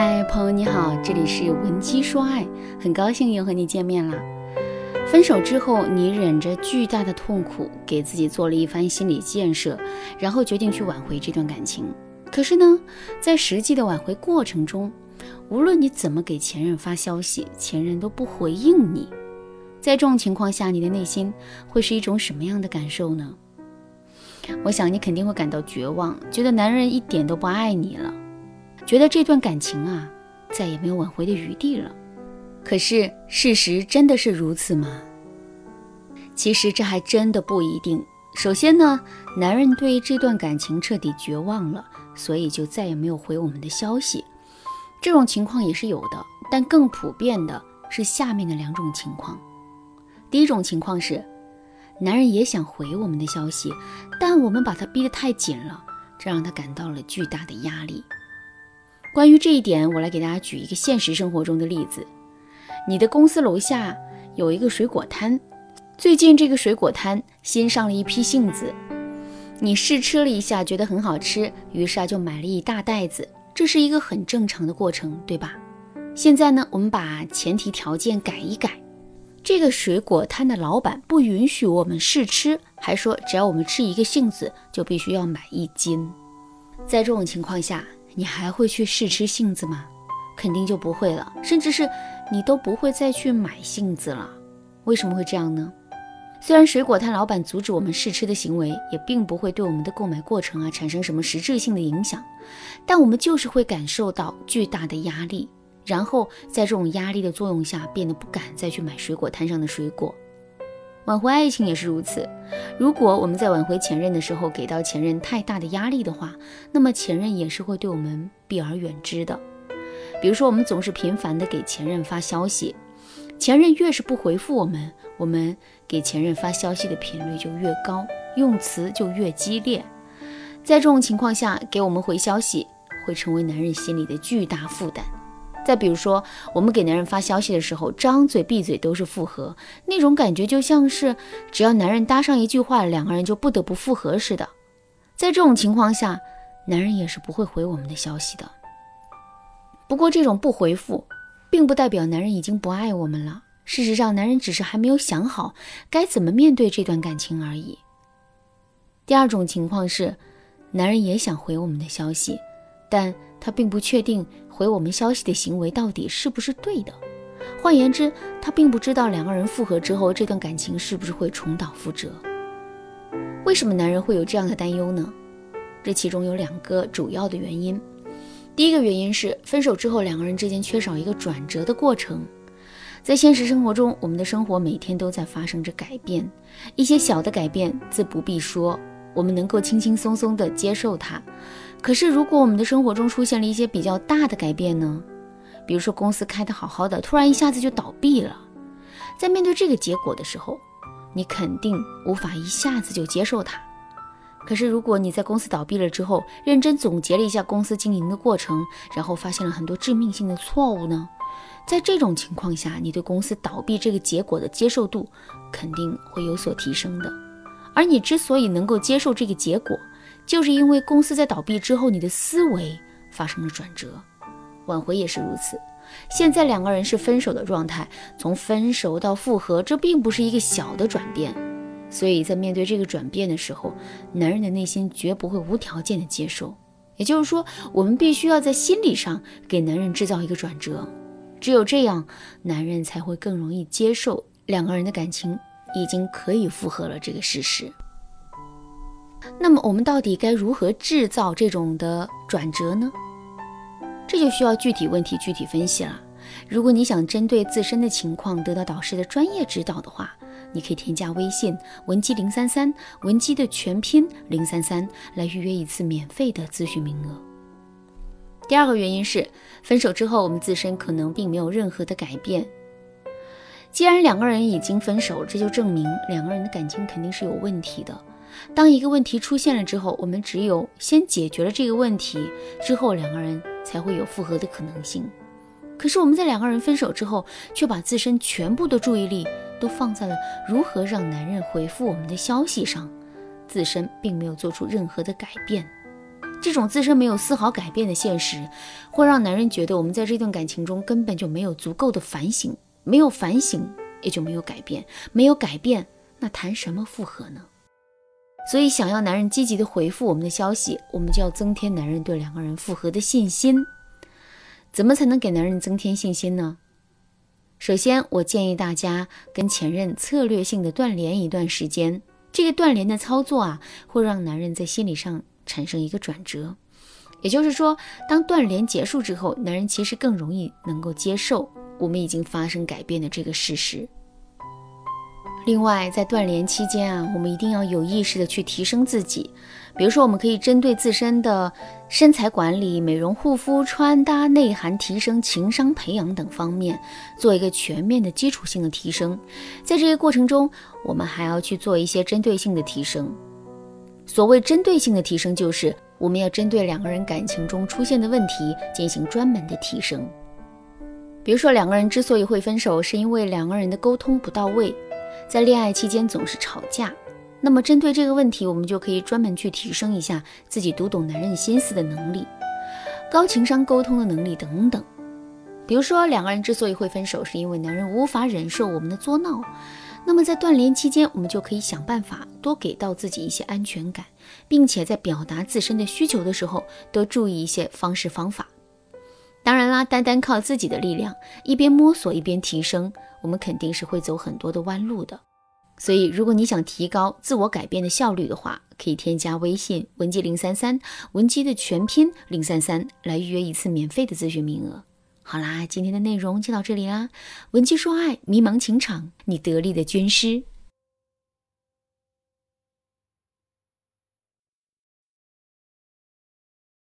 嗨，朋友你好，这里是文姬说爱，很高兴又和你见面啦。分手之后，你忍着巨大的痛苦，给自己做了一番心理建设，然后决定去挽回这段感情。可是呢，在实际的挽回过程中，无论你怎么给前任发消息，前任都不回应你。在这种情况下，你的内心会是一种什么样的感受呢？我想你肯定会感到绝望，觉得男人一点都不爱你了。觉得这段感情啊，再也没有挽回的余地了。可是事实真的是如此吗？其实这还真的不一定。首先呢，男人对这段感情彻底绝望了，所以就再也没有回我们的消息。这种情况也是有的，但更普遍的是下面的两种情况。第一种情况是，男人也想回我们的消息，但我们把他逼得太紧了，这让他感到了巨大的压力。关于这一点，我来给大家举一个现实生活中的例子。你的公司楼下有一个水果摊，最近这个水果摊新上了一批杏子，你试吃了一下，觉得很好吃，于是啊就买了一大袋子。这是一个很正常的过程，对吧？现在呢，我们把前提条件改一改。这个水果摊的老板不允许我们试吃，还说只要我们吃一个杏子，就必须要买一斤。在这种情况下，你还会去试吃杏子吗？肯定就不会了，甚至是你都不会再去买杏子了。为什么会这样呢？虽然水果摊老板阻止我们试吃的行为，也并不会对我们的购买过程啊产生什么实质性的影响，但我们就是会感受到巨大的压力，然后在这种压力的作用下，变得不敢再去买水果摊上的水果。挽回爱情也是如此。如果我们在挽回前任的时候给到前任太大的压力的话，那么前任也是会对我们避而远之的。比如说，我们总是频繁的给前任发消息，前任越是不回复我们，我们给前任发消息的频率就越高，用词就越激烈。在这种情况下，给我们回消息会成为男人心里的巨大负担。再比如说，我们给男人发消息的时候，张嘴闭嘴都是复合，那种感觉就像是只要男人搭上一句话，两个人就不得不复合似的。在这种情况下，男人也是不会回我们的消息的。不过，这种不回复，并不代表男人已经不爱我们了。事实上，男人只是还没有想好该怎么面对这段感情而已。第二种情况是，男人也想回我们的消息，但他并不确定。回我们消息的行为到底是不是对的？换言之，他并不知道两个人复合之后，这段感情是不是会重蹈覆辙。为什么男人会有这样的担忧呢？这其中有两个主要的原因。第一个原因是，分手之后两个人之间缺少一个转折的过程。在现实生活中，我们的生活每天都在发生着改变，一些小的改变自不必说，我们能够轻轻松松地接受它。可是，如果我们的生活中出现了一些比较大的改变呢？比如说，公司开得好好的，突然一下子就倒闭了，在面对这个结果的时候，你肯定无法一下子就接受它。可是，如果你在公司倒闭了之后，认真总结了一下公司经营的过程，然后发现了很多致命性的错误呢？在这种情况下，你对公司倒闭这个结果的接受度肯定会有所提升的。而你之所以能够接受这个结果，就是因为公司在倒闭之后，你的思维发生了转折，挽回也是如此。现在两个人是分手的状态，从分手到复合，这并不是一个小的转变。所以在面对这个转变的时候，男人的内心绝不会无条件的接受。也就是说，我们必须要在心理上给男人制造一个转折，只有这样，男人才会更容易接受两个人的感情已经可以复合了这个事实。那么我们到底该如何制造这种的转折呢？这就需要具体问题具体分析了。如果你想针对自身的情况得到导师的专业指导的话，你可以添加微信文姬零三三，文姬的全拼零三三，来预约一次免费的咨询名额。第二个原因是，分手之后我们自身可能并没有任何的改变。既然两个人已经分手，这就证明两个人的感情肯定是有问题的。当一个问题出现了之后，我们只有先解决了这个问题之后，两个人才会有复合的可能性。可是我们在两个人分手之后，却把自身全部的注意力都放在了如何让男人回复我们的消息上，自身并没有做出任何的改变。这种自身没有丝毫改变的现实，会让男人觉得我们在这段感情中根本就没有足够的反省，没有反省也就没有改变，没有改变，那谈什么复合呢？所以，想要男人积极的回复我们的消息，我们就要增添男人对两个人复合的信心。怎么才能给男人增添信心呢？首先，我建议大家跟前任策略性的断联一段时间。这个断联的操作啊，会让男人在心理上产生一个转折。也就是说，当断联结束之后，男人其实更容易能够接受我们已经发生改变的这个事实。另外，在断联期间啊，我们一定要有意识的去提升自己。比如说，我们可以针对自身的身材管理、美容护肤、穿搭、内涵提升、情商培养等方面，做一个全面的基础性的提升。在这个过程中，我们还要去做一些针对性的提升。所谓针对性的提升，就是我们要针对两个人感情中出现的问题进行专门的提升。比如说，两个人之所以会分手，是因为两个人的沟通不到位，在恋爱期间总是吵架。那么，针对这个问题，我们就可以专门去提升一下自己读懂男人心思的能力、高情商沟通的能力等等。比如说，两个人之所以会分手，是因为男人无法忍受我们的作闹。那么，在断联期间，我们就可以想办法多给到自己一些安全感，并且在表达自身的需求的时候，多注意一些方式方法。当然啦，单单靠自己的力量，一边摸索一边提升，我们肯定是会走很多的弯路的。所以，如果你想提高自我改变的效率的话，可以添加微信文姬零三三，文姬的全拼零三三，来预约一次免费的咨询名额。好啦，今天的内容就到这里啦，文姬说爱，迷茫情场，你得力的军师。